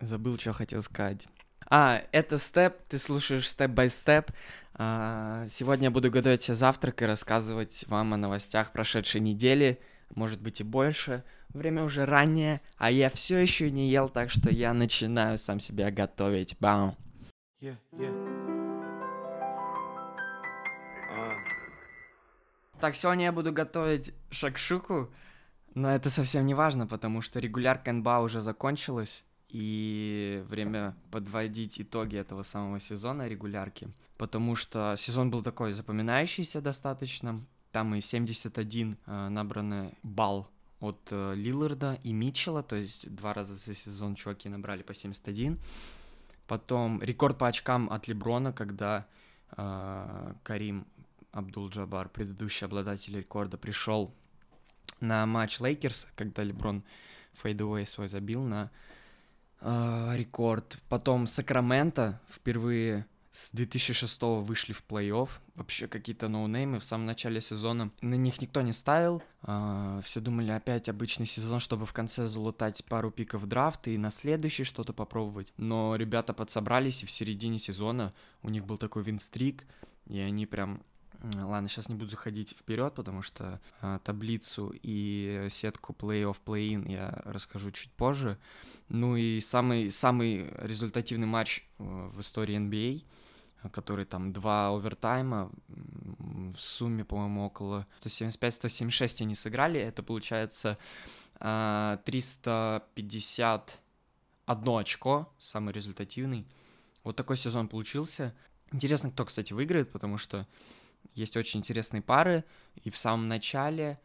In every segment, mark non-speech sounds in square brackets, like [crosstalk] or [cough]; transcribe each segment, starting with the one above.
Забыл, что хотел сказать. А, это степ, ты слушаешь степ-бай-степ. Сегодня я буду готовить себе завтрак и рассказывать вам о новостях прошедшей недели, может быть и больше. Время уже раннее, а я все еще не ел, так что я начинаю сам себя готовить. Бам! Yeah, yeah. Так, сегодня я буду готовить шакшуку, но это совсем не важно, потому что регулярка НБА уже закончилась, и время подводить итоги этого самого сезона регулярки, потому что сезон был такой запоминающийся достаточно, там и 71 э, набранный балл от э, Лилларда и Митчелла, то есть два раза за сезон чуваки набрали по 71. Потом рекорд по очкам от Леброна, когда э, Карим Абдул-Джабар, предыдущий обладатель рекорда, пришел на матч Лейкерс, когда Леброн fadeaway свой забил на э, рекорд. Потом Сакраменто впервые с 2006 вышли в плей-офф. Вообще какие-то ноунеймы в самом начале сезона. На них никто не ставил. Э, все думали опять обычный сезон, чтобы в конце залутать пару пиков драфта и на следующий что-то попробовать. Но ребята подсобрались, и в середине сезона у них был такой винстрик, и они прям Ладно, сейчас не буду заходить вперед, потому что э, таблицу и сетку плей-офф, плей-ин я расскажу чуть позже. Ну и самый, самый результативный матч э, в истории NBA, который там два овертайма, в сумме, по-моему, около 175-176 они сыграли, это получается э, 351 очко, самый результативный. Вот такой сезон получился. Интересно, кто, кстати, выиграет, потому что есть очень интересные пары, и в самом начале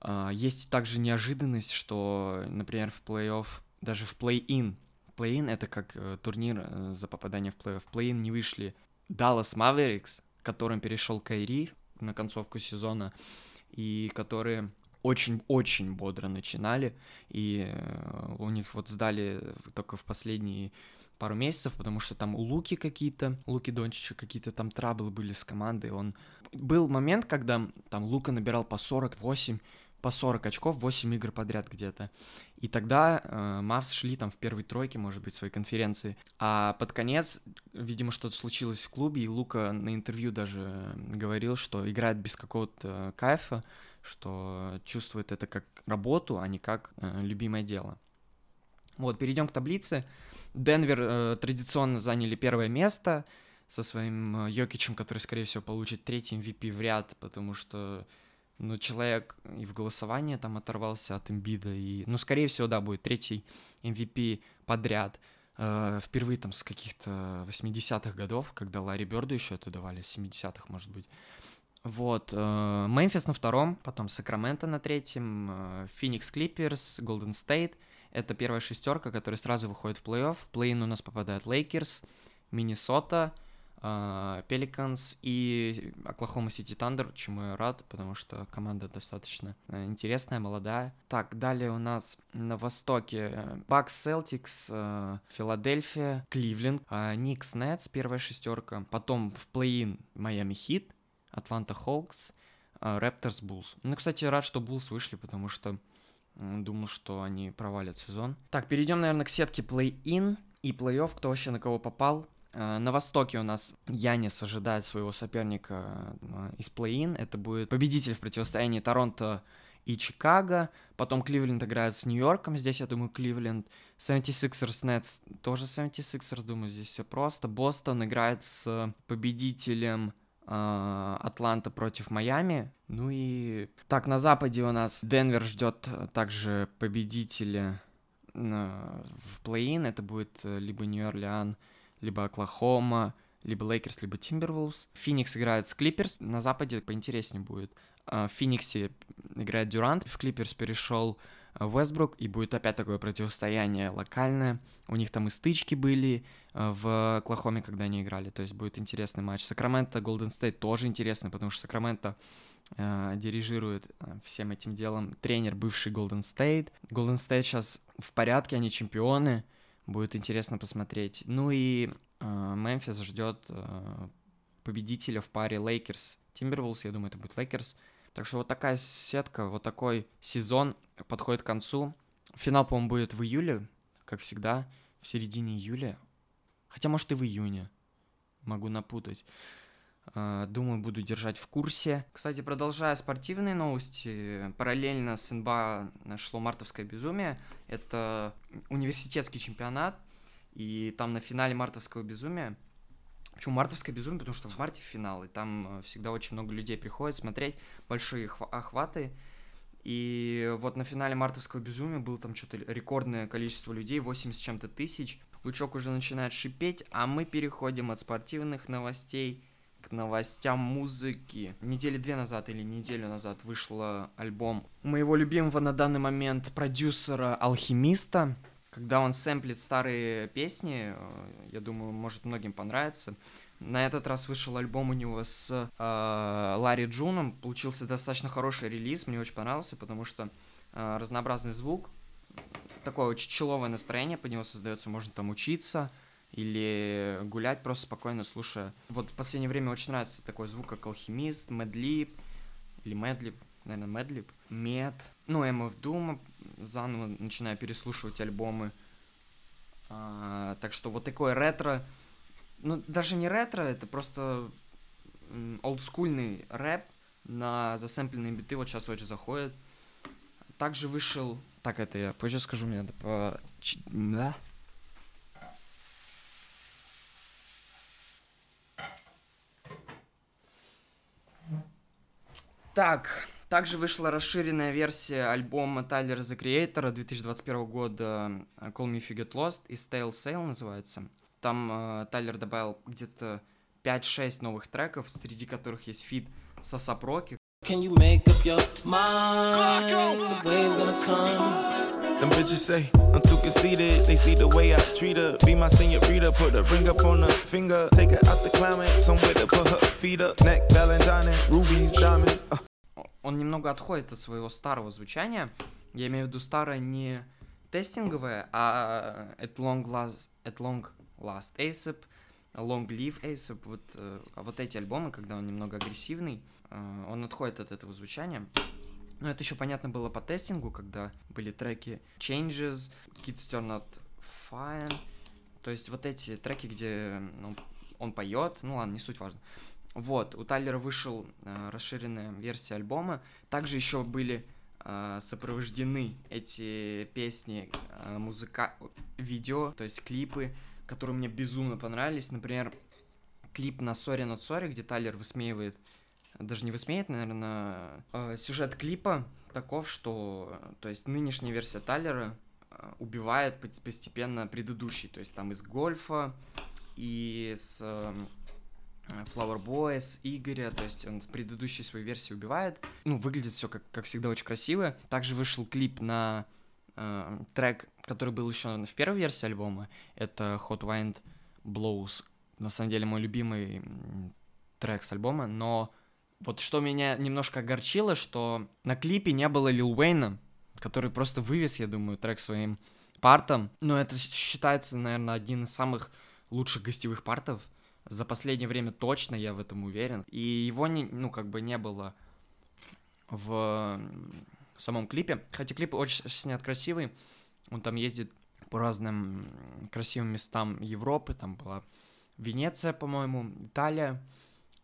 э, есть также неожиданность, что, например, в плей-офф, даже в плей-ин, плей-ин — это как э, турнир э, за попадание в плей-офф, в плей-ин не вышли Dallas Mavericks, которым перешел Кайри на концовку сезона, и которые очень-очень бодро начинали, и э, у них вот сдали только в последние пару месяцев, потому что там у Луки какие-то, Луки Дончича какие-то там траблы были с командой, он... Был момент, когда там Лука набирал по 48, по 40 очков, 8 игр подряд где-то. И тогда э, Мавс шли там в первой тройке, может быть, своей конференции. А под конец, видимо, что-то случилось в клубе, и Лука на интервью даже говорил, что играет без какого-то кайфа, что чувствует это как работу, а не как э, любимое дело. Вот, перейдем к таблице. Денвер э, традиционно заняли первое место со своим э, Йокичем, который, скорее всего, получит третий MVP в ряд, потому что, ну, человек и в голосовании там оторвался от Эмбида, и, ну, скорее всего, да, будет третий MVP подряд. Э, впервые там с каких-то 80-х годов, когда Ларри Бёрду еще это давали, 70-х, может быть. Вот, э, Мемфис на втором, потом Сакраменто на третьем, Феникс Клиперс, Голден Стейт — это первая шестерка, которая сразу выходит в плей-офф. В play-in у нас попадают Лейкерс, Миннесота, Пеликанс и Оклахома Сити Тандер, чему я рад, потому что команда достаточно э, интересная, молодая. Так, далее у нас на востоке Бакс Селтикс, Филадельфия, Кливленд, Никс Нетс, первая шестерка. Потом в play-in Майами Хит, Атланта Хоукс, Рэпторс Буллс. Ну, кстати, рад, что Буллс вышли, потому что Думал, что они провалят сезон. Так, перейдем, наверное, к сетке play-in и плей-офф, кто вообще на кого попал. Э, на востоке у нас Янис ожидает своего соперника э, из play-in. Это будет победитель в противостоянии Торонто и Чикаго. Потом Кливленд играет с Нью-Йорком. Здесь, я думаю, Кливленд. 76ers Nets тоже 76ers. Думаю, здесь все просто. Бостон играет с победителем Атланта против Майами. Ну и так, на Западе у нас Денвер ждет также победителя в play-in. Это будет э, либо Нью-Орлеан, либо Оклахома, либо Лейкерс, либо Тимбервулс. Феникс играет с Клиперс. На Западе поинтереснее будет. А, в Фениксе играет Дюрант. В Клиперс перешел Вестбрук, и будет опять такое противостояние локальное. У них там и стычки были э, в Оклахоме, когда они играли, то есть будет интересный матч. Сакраменто, Голден Стейт тоже интересный, потому что Сакраменто э, дирижирует э, всем этим делом тренер бывший Голден Стейт. Голден Стейт сейчас в порядке, они чемпионы, будет интересно посмотреть. Ну и Мемфис ждет победителя в паре Лейкерс Тимбервулс, я думаю, это будет Лейкерс. Так что вот такая сетка, вот такой сезон подходит к концу. Финал, по-моему, будет в июле, как всегда. в середине июля. Хотя, может, и в июне. Могу напутать. А, думаю, буду держать в курсе. Кстати, продолжая спортивные новости, параллельно с НБА шло мартовское безумие. Это университетский чемпионат, и там на финале мартовского безумия Почему мартовское безумие? Потому что в марте финал, и там э, всегда очень много людей приходят смотреть, большие охваты. И вот на финале мартовского безумия было там что-то рекордное количество людей, 80 с чем-то тысяч. Лучок уже начинает шипеть, а мы переходим от спортивных новостей к новостям музыки. Недели две назад или неделю назад вышел альбом моего любимого на данный момент продюсера Алхимиста когда он сэмплит старые песни, э, я думаю, может многим понравится. На этот раз вышел альбом у него с э, Ларри Джуном, получился достаточно хороший релиз, мне очень понравился, потому что э, разнообразный звук, такое очень чилловое настроение под него создается, можно там учиться или гулять просто спокойно слушая. Вот в последнее время очень нравится такой звук, как Alchemist, Madlib или Madlib, наверное, Madlib, Mad, ну, MF Doom, заново начинаю переслушивать альбомы. А, так что вот такое ретро, ну, даже не ретро, это просто олдскульный рэп на засэмпленные биты, вот сейчас очень заходит. Также вышел... Так, это я позже скажу, мне надо по... Да? Так, также вышла расширенная версия альбома Тайлера The Creator 2021 года э, Call Me If You Get Lost и Stale Sale называется. Там э, Тайлер добавил где-то 5-6 новых треков, среди которых есть фит со Сапроки. Can you make up your mind? The way's gonna come. Them bitches say I'm too conceited. They see the way I treat her. Be my senorita. Put a ring up on her finger. Take her out the climate. Somewhere to put her feet up. Neck, Valentine, rubies, diamonds. Uh он немного отходит от своего старого звучания. Я имею в виду старое не тестинговое, а at long last, at long last ASAP, long live ASAP, вот, э, вот эти альбомы, когда он немного агрессивный, э, он отходит от этого звучания. Но это еще понятно было по тестингу, когда были треки Changes, Kids Turn Out Fine, то есть вот эти треки, где ну, он поет, ну ладно, не суть важно. Вот, у Тайлера вышел э, расширенная версия альбома. Также еще были э, сопровождены эти песни э, музыка видео, то есть клипы, которые мне безумно понравились. Например, клип на Sorry Not Sorry, где Тайлер высмеивает, даже не высмеет, наверное, э, сюжет клипа таков, что, то есть нынешняя версия Тайлера э, убивает постепенно предыдущий, то есть там из гольфа и с э, Flower Boys, Игоря, то есть он с предыдущей своей версии убивает. Ну, выглядит все как, как всегда очень красиво. Также вышел клип на э, трек, который был еще в первой версии альбома. Это Hot Wind Blows. На самом деле мой любимый трек с альбома, но вот что меня немножко огорчило, что на клипе не было Лил Уэйна, который просто вывез, я думаю, трек своим партом. Но это считается, наверное, один из самых лучших гостевых партов за последнее время точно, я в этом уверен. И его, не, ну, как бы не было в самом клипе. Хотя клип очень снят красивый. Он там ездит по разным красивым местам Европы. Там была Венеция, по-моему, Италия.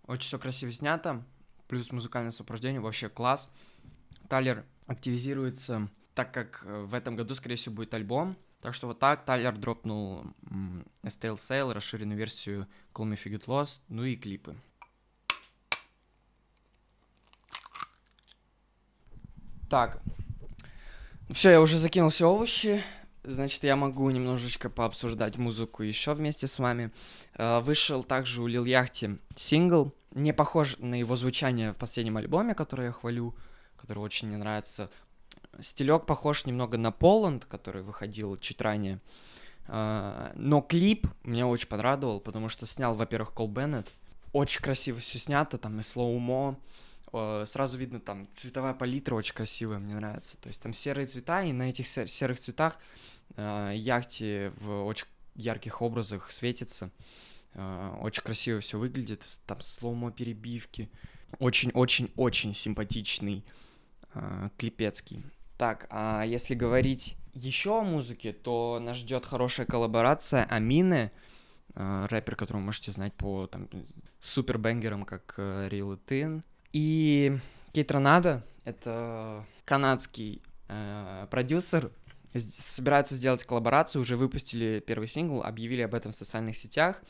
Очень все красиво снято. Плюс музыкальное сопровождение. Вообще класс. Талер активизируется, так как в этом году, скорее всего, будет альбом. Так что вот так Тайлер дропнул Estelle Sail, расширенную версию Call Me If You Get Lost, ну и клипы. Так, все, я уже закинул все овощи, значит, я могу немножечко пообсуждать музыку еще вместе с вами. Э, вышел также у Лил Яхти сингл, не похож на его звучание в последнем альбоме, который я хвалю, который очень мне нравится. Стилек похож немного на Poland, который выходил чуть ранее. Э, но клип меня очень порадовал, потому что снял, во-первых, Cole Bennett. Очень красиво все снято, там и slow-mo. Сразу видно, там цветовая палитра очень красивая, мне нравится. То есть там серые цвета, и на этих серых цветах uh, яхте в очень ярких образах светится. Э, очень красиво все выглядит. Там slow-mo перебивки. Очень-очень-очень симпатичный клипецкий. Так, а если говорить еще о музыке, то нас ждет хорошая коллаборация Амины, э, рэпер, которого можете знать по там, супербенгерам, как э, Real Tin. И Кейт Ронадо — это канадский э, продюсер, собираются сделать коллаборацию, уже выпустили первый сингл, объявили об этом в социальных сетях,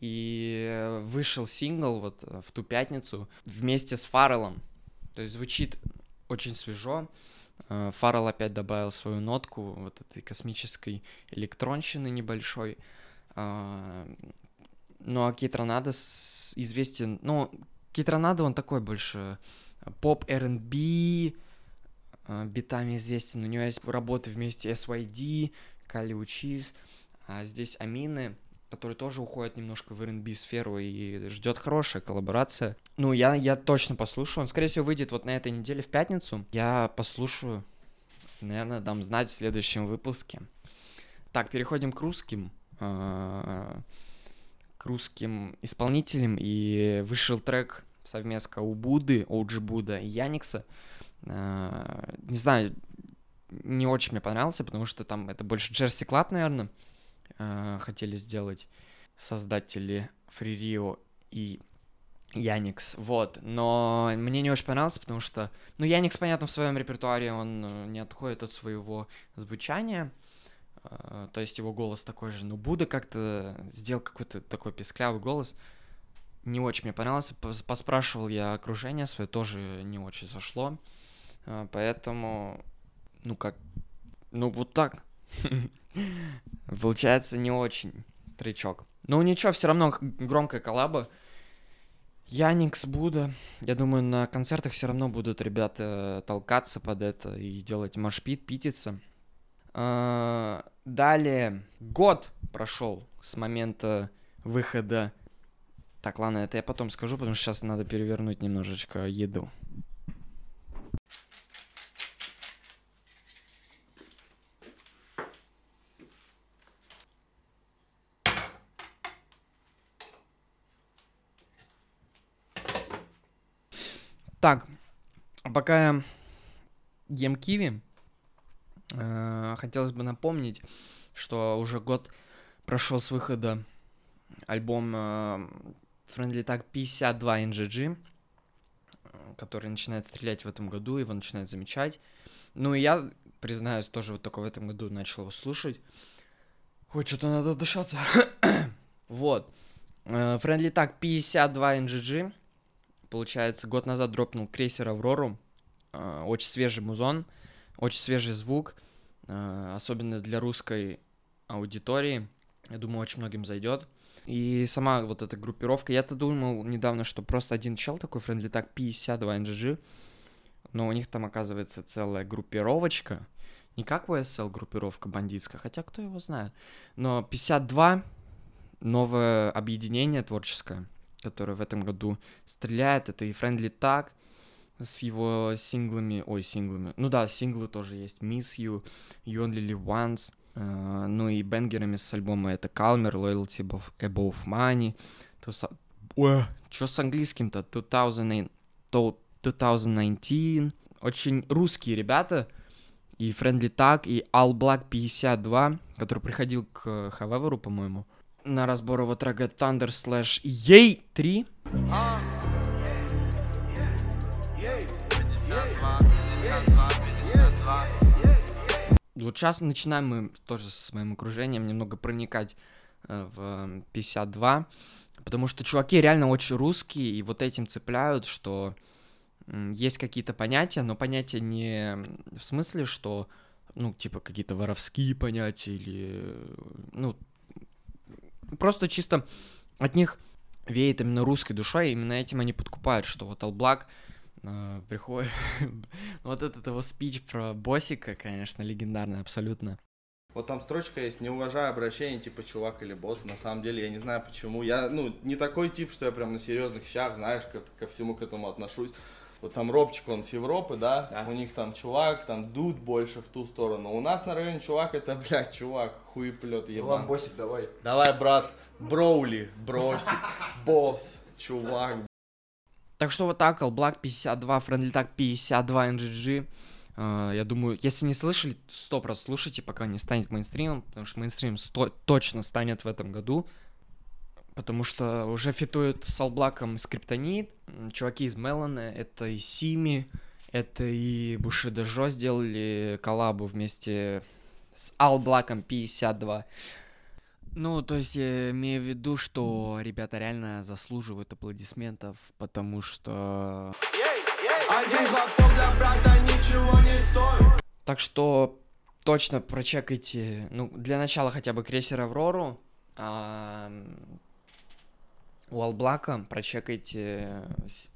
и вышел сингл вот в ту пятницу вместе с Фарреллом. То есть звучит очень свежо. Э, Фаррелл опять добавил свою нотку вот этой космической электронщины небольшой. А, ну, а Кит Ронадо известен... Ну, Кит Ронадо, он такой больше поп R&B, э, битами известен. У него есть работы вместе SYD, Кали Учиз. А здесь Амины который тоже уходит немножко в R&B сферу и ждет хорошая коллаборация. Ну, я, я точно послушаю. Он, скорее всего, выйдет вот на этой неделе в пятницу. Я послушаю. Наверное, дам знать в следующем выпуске. Так, переходим к русским. А, к русским исполнителям. И вышел трек совместка у Буды, Оуджи Буда и Яникса. А, не знаю, не очень мне понравился, потому что там это больше Jersey club, наверное э, хотели сделать создатели FREERIO и Yanix, вот, но мне не очень понравился, потому что, ну, Yanix, понятно, в своем репертуаре он э, не отходит от своего звучания, э, то есть его голос такой же, но Буда как-то сделал какой-то такой песклявый голос, не очень мне понравился, поспрашивал я окружение свое, тоже не очень зашло, э, поэтому, ну, как, ну, вот так, [laughs] Получается не очень тречок. Ну ничего, все равно громкая коллаба. Яникс Буда. Я думаю, на концертах все равно будут ребята толкаться под это и делать машпит, пититься. А, далее, год прошел с момента выхода. Так, ладно, это я потом скажу, потому что сейчас надо перевернуть немножечко еду. Так, пока я ем киви, э, хотелось бы напомнить, что уже год прошел с выхода альбом э, Friendly Tag 52 NGG, который начинает стрелять в этом году, его начинает замечать. Ну и я, признаюсь, тоже вот только в этом году начал его слушать. Ой, что-то надо дышаться. [coughs] вот. Э, Friendly Tag 52 NGG получается, год назад дропнул крейсер Аврору. А, очень свежий музон, очень свежий звук, а, особенно для русской аудитории. Я думаю, очень многим зайдет. И сама вот эта группировка, я-то думал недавно, что просто один чел такой, Friendly Tag 52 NGG, но у них там оказывается целая группировочка, не как VSL группировка бандитская, хотя кто его знает, но 52 новое объединение творческое, который в этом году стреляет. Это и Friendly Tag с его синглами, ой, синглами, ну да, синглы тоже есть, Miss You, You Only Live Once, uh, ну и бенгерами с альбома это Calmer, Loyalty Above, Above Money, то, ой, что с английским-то, 2000, 2019, очень русские ребята, и Friendly Tag, и All Black 52, который приходил к However, по-моему, на разбор его трека Thunder Slash Ей 3. Вот сейчас начинаем мы тоже с моим окружением немного проникать э, в 52, потому что чуваки реально очень русские и вот этим цепляют, что есть какие-то понятия, но понятия не в смысле, что, ну, типа, какие-то воровские понятия или, ну, просто чисто от них веет именно русской душой, и именно этим они подкупают, что вот Алблак э, приходит... [laughs] вот этот его спич про боссика, конечно, легендарный абсолютно. Вот там строчка есть, не уважая обращение, типа чувак или босс. На самом деле, я не знаю почему. Я, ну, не такой тип, что я прям на серьезных щах, знаешь, ко, ко всему к этому отношусь вот там Робчик, он с Европы, да? да, у них там чувак, там дуд больше в ту сторону. У нас на районе чувак, это, [laughs] блядь, чувак, хуеплет ебан. Ладно, боссик, давай. Давай, брат, броули, бросик, [laughs] босс, чувак. Так что вот так, Black 52, Friendly Tag 52, NGG. А, я думаю, если не слышали, сто раз слушайте, пока не станет мейнстримом, потому что мейнстрим сто- точно станет в этом году. Потому что уже фитуют с Алблаком Скриптонит, чуваки из Мелана, это и Сими, это и Бушида Жо сделали коллабу вместе с Алблаком 52. Ну, то есть я имею в виду, что ребята реально заслуживают аплодисментов, потому что... Один хлопок для брата ничего не стоит. Так что точно прочекайте, ну, для начала хотя бы крейсер Аврору, а у Алблака прочекайте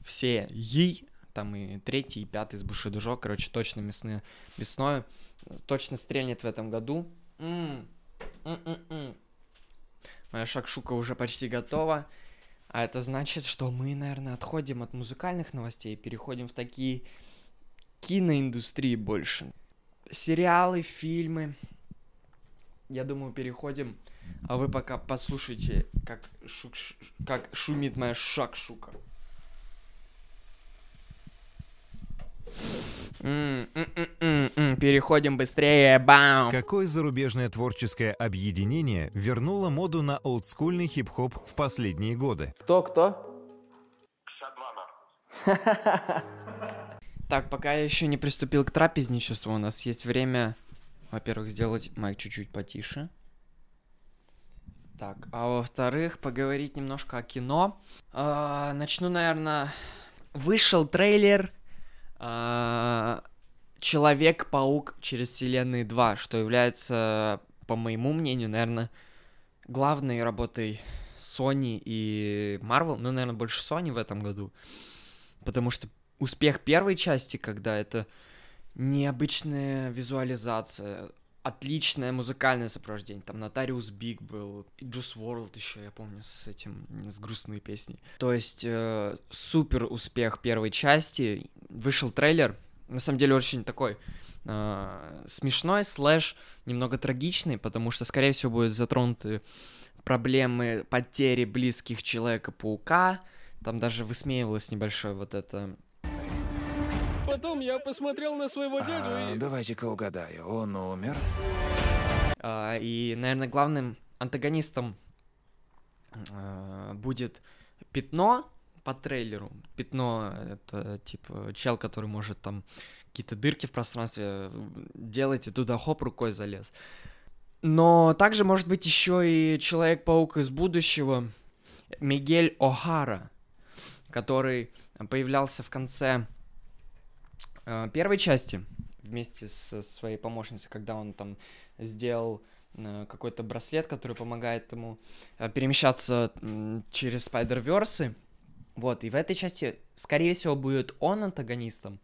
все ей, там и третий, и пятый с Бушидужо, короче, точно мясные, мясное, точно стрельнет в этом году. -м -м -м. Моя шакшука уже почти готова. А это значит, что мы, наверное, отходим от музыкальных новостей и переходим в такие киноиндустрии больше. Сериалы, фильмы. Я думаю, переходим. А вы пока послушайте, как, шук, как шумит моя шакшука. Переходим быстрее, бам! Какое зарубежное творческое объединение вернуло моду на олдскульный хип-хоп в последние годы? Кто-кто? [laughs] Так, пока я еще не приступил к трапезничеству, у нас есть время, во-первых, сделать майк чуть-чуть потише. Так, а во-вторых, поговорить немножко о кино. А, начну, наверное, вышел трейлер а, Человек-паук через вселенные 2, что является, по моему мнению, наверное, главной работой Sony и Marvel, ну, наверное, больше Sony в этом году, потому что успех первой части, когда это необычная визуализация, отличное музыкальное сопровождение. Там Notorious B.I.G. был, и Juice WRLD еще, я помню, с этим, с грустной песней. То есть э, супер успех первой части. Вышел трейлер, на самом деле очень такой э, смешной, слэш, немного трагичный, потому что, скорее всего, будут затронуты проблемы потери близких Человека-паука. Там даже высмеивалось небольшое вот это Потом я посмотрел на своего а, дядю и... Давайте-ка угадаю, он умер? А, и, наверное, главным антагонистом а, будет Пятно по трейлеру. Пятно — это, типа, чел, который может там какие-то дырки в пространстве делать, и туда хоп, рукой залез. Но также может быть еще и Человек-паук из будущего, Мигель О'Хара, который появлялся в конце первой части вместе с своей помощницей, когда он там сделал э, какой-то браслет, который помогает ему э, перемещаться через Spider-Verse. Вот, и в этой части, скорее всего, будет он антагонистом,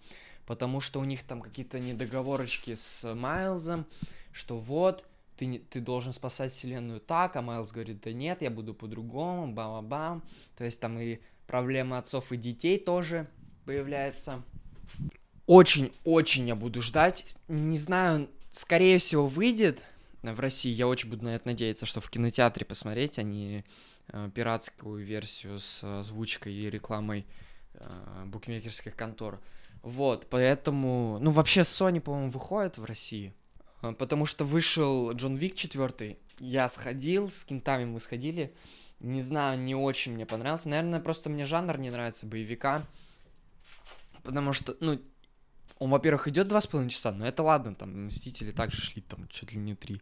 потому что у них там какие-то недоговорочки с Майлзом, что вот, ты, не, ты должен спасать вселенную так, а Майлз говорит, да нет, я буду по-другому, бам-бам. То есть там и проблема отцов и детей тоже появляется. Очень-очень я буду ждать. Не знаю, скорее всего, выйдет в России. Я очень буду на это надеяться, что в кинотеатре посмотреть, а не э, пиратскую версию с озвучкой и рекламой э, букмекерских контор. Вот, поэтому... Ну, вообще, Sony, по-моему, выходит в России. Э, потому что вышел Джон Вик 4. Я сходил, с кентами мы сходили. Не знаю, не очень мне понравился. Наверное, просто мне жанр не нравится, боевика. Потому что, ну, он, во-первых, идет два с половиной часа, но это ладно, там, Мстители также шли, там, чуть ли не три.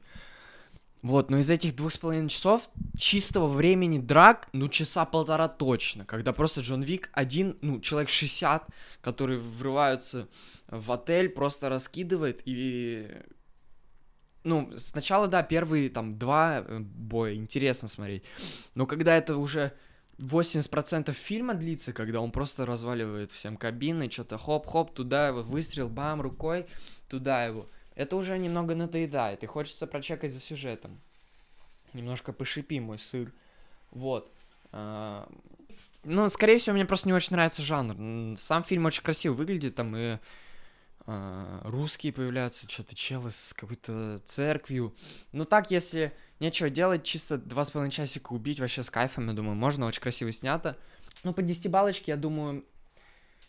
Вот, но из этих двух с половиной часов чистого времени драк, ну, часа полтора точно, когда просто Джон Вик один, ну, человек 60, которые врываются в отель, просто раскидывает и... Ну, сначала, да, первые, там, два э, боя интересно смотреть, но когда это уже 80% фильма длится, когда он просто разваливает всем кабины, что-то хоп-хоп, туда его, выстрел, бам, рукой, туда его. Это уже немного надоедает, и хочется прочекать за сюжетом. Немножко пошипи мой сыр. Вот. А, ну, скорее всего, мне просто не очень нравится жанр. Сам фильм очень красиво выглядит, там и русские появляются, что-то челы с какой-то церковью. Ну так, если нечего делать, чисто два с половиной часика убить вообще с кайфом, я думаю, можно, очень красиво снято. Ну, по 10 балочке, я думаю,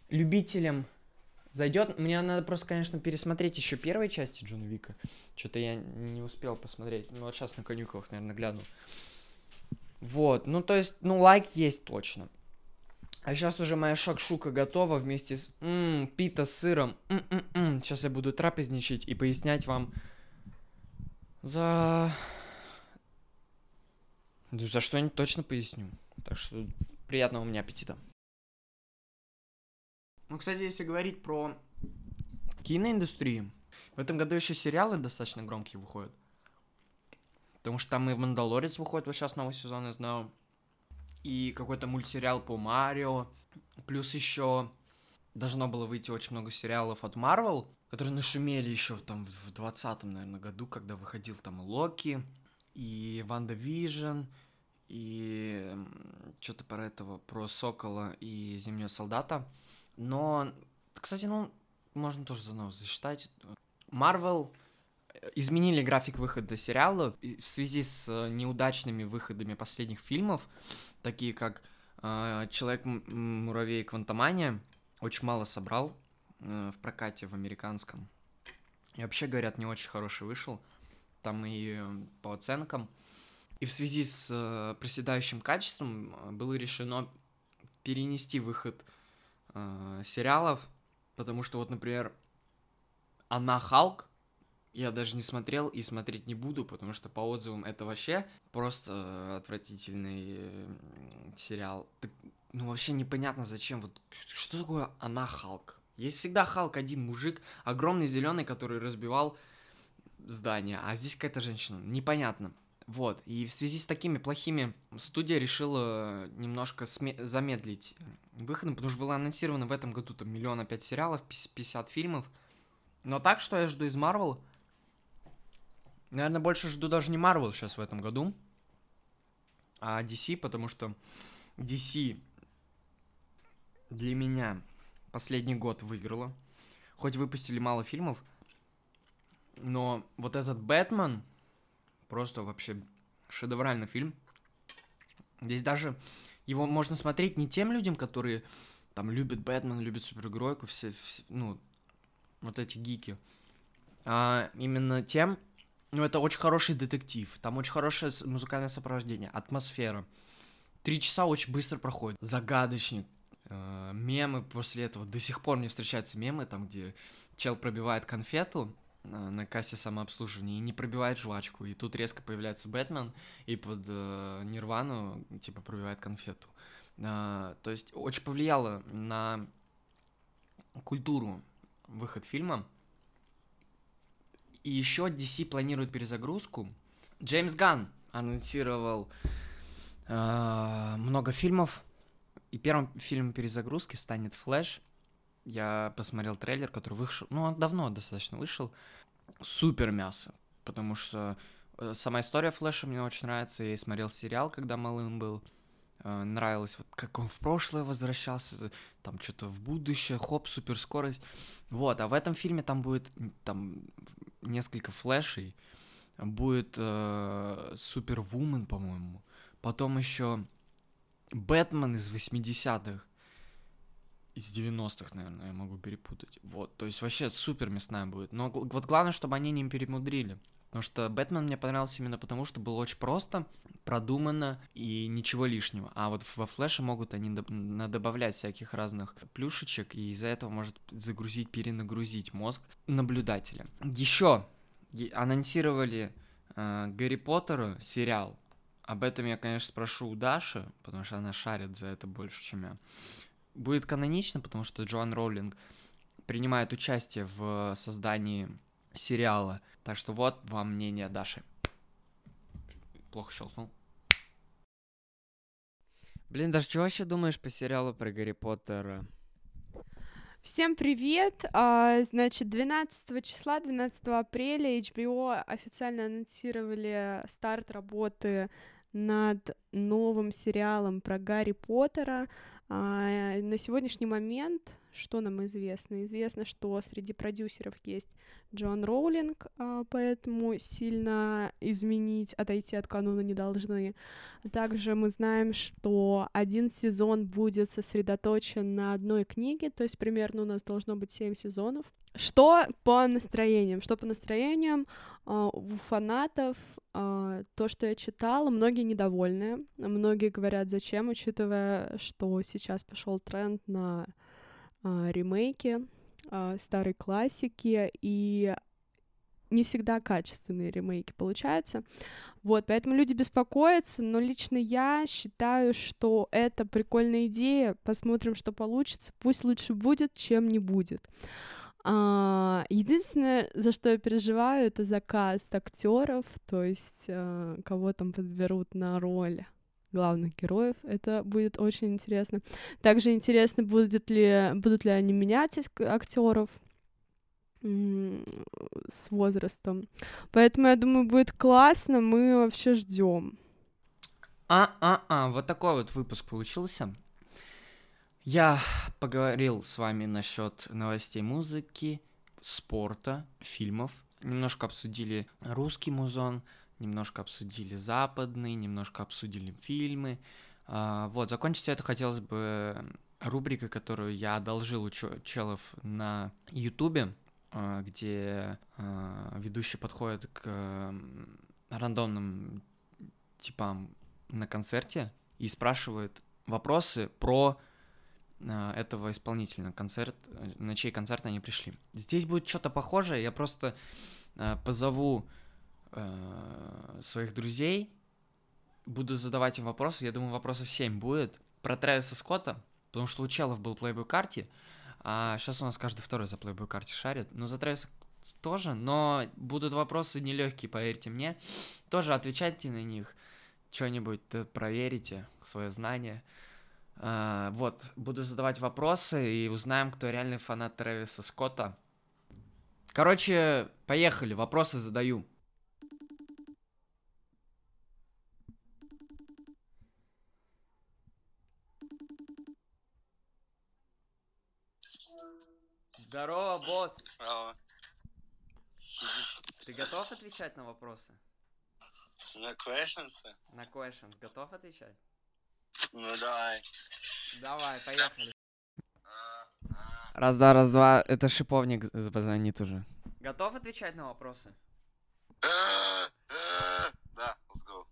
любителям Зайдет. Мне надо просто, конечно, пересмотреть еще первой части Джона Вика. Что-то я не успел посмотреть. Ну, вот сейчас на конюках, наверное, гляну. Вот, ну, то есть, ну, лайк есть точно. А сейчас уже моя шакшука готова вместе с м-м, пита с сыром. М-м-м. Сейчас я буду трапезничать и пояснять вам за... За что-нибудь точно поясню. Так что приятного мне аппетита. Ну, кстати, если говорить про киноиндустрию, в этом году еще сериалы достаточно громкие выходят. Потому что там и «Мандалорец» выходит вот сейчас новый сезон, я знаю. И какой-то мультсериал по Марио. Плюс еще должно было выйти очень много сериалов от Marvel, которые нашумели еще там в 20-м, наверное, году, когда выходил там Локи, и WandaVision, и что-то про этого, про Сокола и Зимнего Солдата. Но, кстати, ну, можно тоже заново засчитать. Marvel изменили график выхода сериала в связи с э, неудачными выходами последних фильмов, такие как э, Человек-муравей и Квантомания, очень мало собрал э, в прокате в американском. И вообще, говорят, не очень хороший вышел. Там и по оценкам. И в связи с э, проседающим качеством э, было решено перенести выход э, сериалов, потому что вот, например, Она Халк я даже не смотрел и смотреть не буду, потому что по отзывам это вообще просто отвратительный сериал. Так, ну вообще непонятно зачем. Вот что такое она Халк? Есть всегда Халк один мужик, огромный зеленый, который разбивал здание, а здесь какая-то женщина. Непонятно. Вот, и в связи с такими плохими студия решила немножко сме- замедлить выходом, потому что было анонсировано в этом году там миллион опять сериалов, 50 фильмов. Но так, что я жду из Марвел, Наверное, больше жду даже не Marvel сейчас в этом году, а DC, потому что DC для меня последний год выиграла. Хоть выпустили мало фильмов, но вот этот Бэтмен просто вообще шедевральный фильм. Здесь даже его можно смотреть не тем людям, которые там любят Бэтмен, любят супергеройку, все, все ну, вот эти гики, а именно тем, ну, это очень хороший детектив. Там очень хорошее музыкальное сопровождение, атмосфера. Три часа очень быстро проходит. Загадочник. Э, мемы после этого. До сих пор мне встречаются мемы, там, где чел пробивает конфету э, на кассе самообслуживания и не пробивает жвачку. И тут резко появляется Бэтмен и под э, Нирвану, типа, пробивает конфету. Э, то есть очень повлияло на культуру выход фильма. И еще DC планирует перезагрузку. Джеймс Ган анонсировал э, много фильмов. И первым фильмом перезагрузки станет Флэш. Я посмотрел трейлер, который вышел, ну, он давно достаточно вышел. Супер мясо, потому что э, сама история Флэша мне очень нравится. Я смотрел сериал, когда малым был. Э, нравилось, вот как он в прошлое возвращался, там что-то в будущее, хоп, суперскорость. Вот, а в этом фильме там будет там несколько флешей, будет э, Супервумен, по-моему, потом еще Бэтмен из 80-х, из 90-х, наверное, я могу перепутать. Вот, то есть вообще супер мясная будет. Но вот главное, чтобы они не перемудрили. Потому что Бэтмен мне понравился именно потому, что было очень просто, продумано и ничего лишнего. А вот во Флэше могут они добавлять всяких разных плюшечек, и из-за этого может загрузить, перенагрузить мозг наблюдателя. Еще анонсировали э, Гарри Поттеру сериал. Об этом я, конечно, спрошу у Даши, потому что она шарит за это больше, чем я. Будет канонично, потому что Джоан Роулинг принимает участие в создании сериала. Так что вот вам мнение Даши. Плохо щелкнул. Блин, даже что вообще думаешь по сериалу про Гарри Поттера? Всем привет! А, значит, 12 числа, 12 апреля HBO официально анонсировали старт работы над новым сериалом про Гарри Поттера. А, на сегодняшний момент что нам известно? Известно, что среди продюсеров есть Джон Роулинг, а, поэтому сильно изменить, отойти от канона не должны. Также мы знаем, что один сезон будет сосредоточен на одной книге, то есть примерно у нас должно быть семь сезонов. Что по настроениям? Что по настроениям uh, у фанатов? Uh, то, что я читала, многие недовольны. Многие говорят, зачем, учитывая, что сейчас пошел тренд на ремейки старой классики, и не всегда качественные ремейки получаются. Вот, поэтому люди беспокоятся, но лично я считаю, что это прикольная идея. Посмотрим, что получится. Пусть лучше будет, чем не будет. А, единственное, за что я переживаю, это заказ актеров, то есть а, кого там подберут на роль главных героев. Это будет очень интересно. Также интересно, будет ли, будут ли они менять актеров с возрастом. Поэтому я думаю, будет классно. Мы вообще ждем. А-а-а, вот такой вот выпуск получился. Я поговорил с вами насчет новостей музыки, спорта, фильмов. Немножко обсудили русский музон, немножко обсудили западный, немножко обсудили фильмы. А, вот, закончить все это хотелось бы рубрика, которую я одолжил у челов на Ютубе, а, где а, ведущий подходит к рандомным типам на концерте и спрашивает вопросы про этого исполнителя концерт, э, на чей концерт они пришли. Здесь будет что-то похожее, я просто позову э, своих друзей, буду задавать им вопросы, я думаю, вопросов 7 будет, про Трэвиса Скотта, потому что у Челов был плейбой карте, а сейчас у нас каждый второй за плейбой карте шарит, но за Трэвиса тоже, но будут вопросы нелегкие, поверьте мне, тоже отвечайте на них, что-нибудь проверите, свое знание, Uh, вот, буду задавать вопросы и узнаем, кто реальный фанат Трэвиса Скотта. Короче, поехали, вопросы задаю. Здорово, босс. Здорово. Ты готов отвечать на вопросы? На questions? На questions готов отвечать? Ну давай. Давай, поехали. Раз, два, раз, два. Это шиповник позвонит уже. Готов отвечать на вопросы? Да, let's go.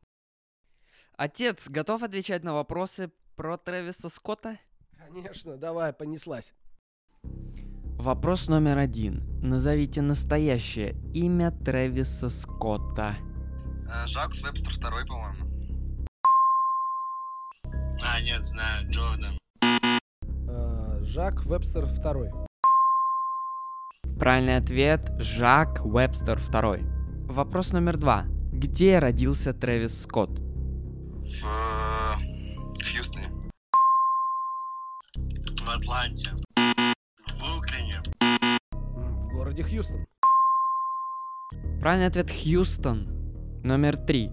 Отец, готов отвечать на вопросы про Трэвиса Скотта? Конечно, давай, понеслась. Вопрос номер один. Назовите настоящее имя Трэвиса Скотта. Жак Вебстер второй, по-моему. А, нет, знаю, Джордан. А, Жак Вебстер второй. Правильный ответ – Жак Вебстер второй. Вопрос номер два. Где родился Трэвис Скотт? В э, Хьюстоне. В Атланте. Городе Хьюстон. Правильный ответ – Хьюстон. Номер три.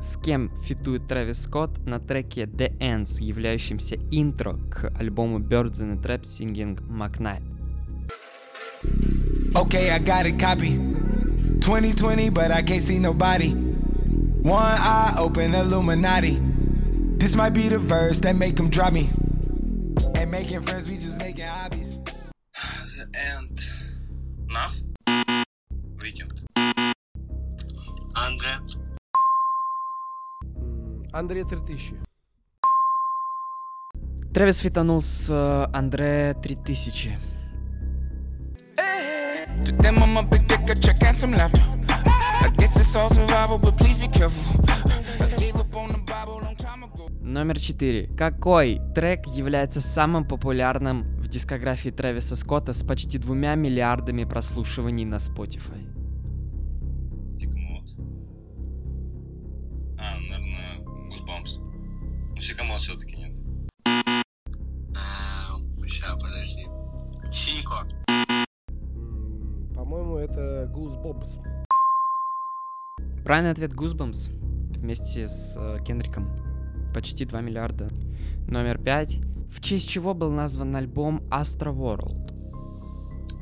С кем фитует Трэвис Скотт на треке The Ends, являющемся интро к альбому Birds in a Trap Singing McKnight. Okay, I got a copy. 2020, but I can't see nobody. One eye open, Illuminati. This might be the verse that make them drop me. And making friends, we just making hobbies. The End. Нас? Weekend. Андре. Андрей 3000. Трэвис фитанул с э, Андре 3000. To them, I'm a big dick, a check and some laughter. I guess it's all survival, but please be careful. I gave up on the Bible long time ago. Номер 4. Какой трек является самым популярным в дискографии Трэвиса Скотта с почти двумя миллиардами прослушиваний на Spotify? А, наверное, Goosebumps. Ну, Сикамот все-таки нет. Сейчас, подожди. Чико. По-моему, это Goosebumps. Правильный ответ Goosebumps вместе с э, Кендриком. Почти 2 миллиарда. Номер 5. В честь чего был назван альбом Astro World?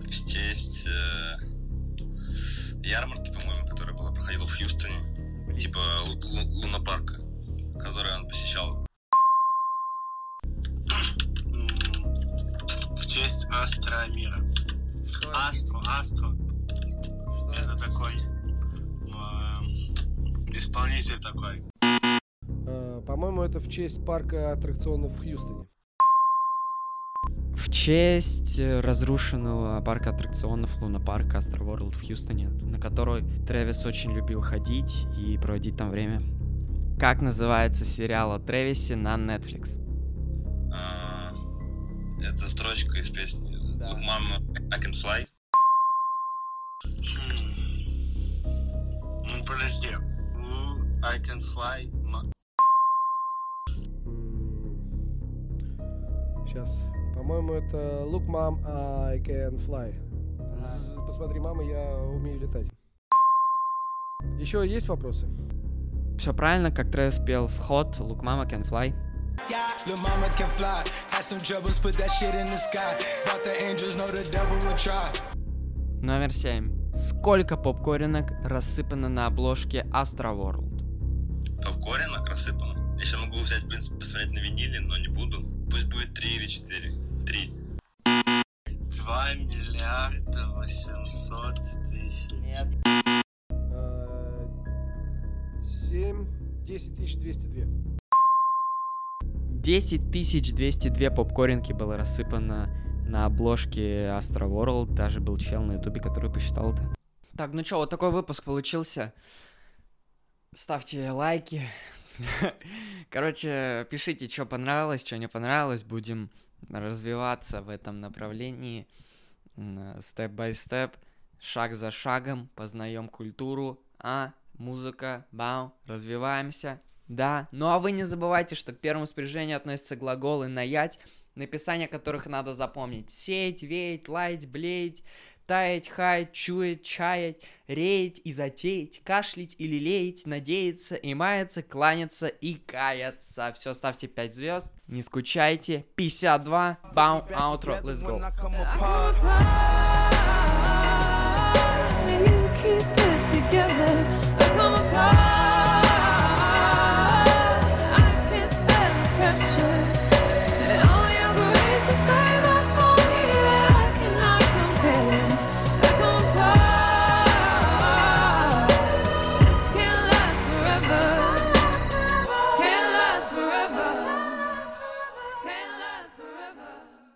В честь э, ярмарки, по-моему, которая была, проходила в Хьюстоне. Типа Лу- Лу- Лунапарка, который он посещал. В честь Астра мира. Астро, Астро. Это такой эм, исполнитель такой. А, По-моему, это в честь парка аттракционов в Хьюстоне. В честь э, разрушенного парка аттракционов Луна Парка Astro World в Хьюстоне, на который Трэвис очень любил ходить и проводить там время. Как называется сериал о Трэвисе на Netflix? А, это строчка из песни Look Mama, I Can Fly. Ну, подожди. I can fly. Сейчас. По-моему, это Look, Mom, I can fly. З- Посмотри, мама, я умею летать. Еще есть вопросы? Все правильно, как Трэвис пел вход Look Mama Can Fly. Lil' mama can fly. Had some troubles, put that shit in the sky. Thought the angels know the devil would try. Номер 7. Сколько попкоринок рассыпано на обложке Astro World? Попкоринок рассыпано. Я еще могу взять, в принципе, посмотреть на виниле, но не буду. Пусть будет три или четыре. Три. 2 миллиарда 800 тысяч. Нет. А, 7, 10 тысяч 202. 10 202 попкоринки было рассыпано на обложке Astro World. Даже был чел на ютубе, который посчитал это. Так, ну чё, вот такой выпуск получился. Ставьте лайки. [laughs] Короче, пишите, что понравилось, что не понравилось. Будем развиваться в этом направлении. Step by step, шаг за шагом, познаем культуру, а, музыка, бау, развиваемся. Да, ну а вы не забывайте, что к первому спряжению относятся глаголы на ять, написание которых надо запомнить. Сеять, веять, лаять, блеять, таять, хаять, чуять, чаять, реять и затеять, кашлять и лелеять, надеяться и маяться, кланяться и каяться. Все, ставьте 5 звезд, не скучайте. 52, баун, outro, let's go. Together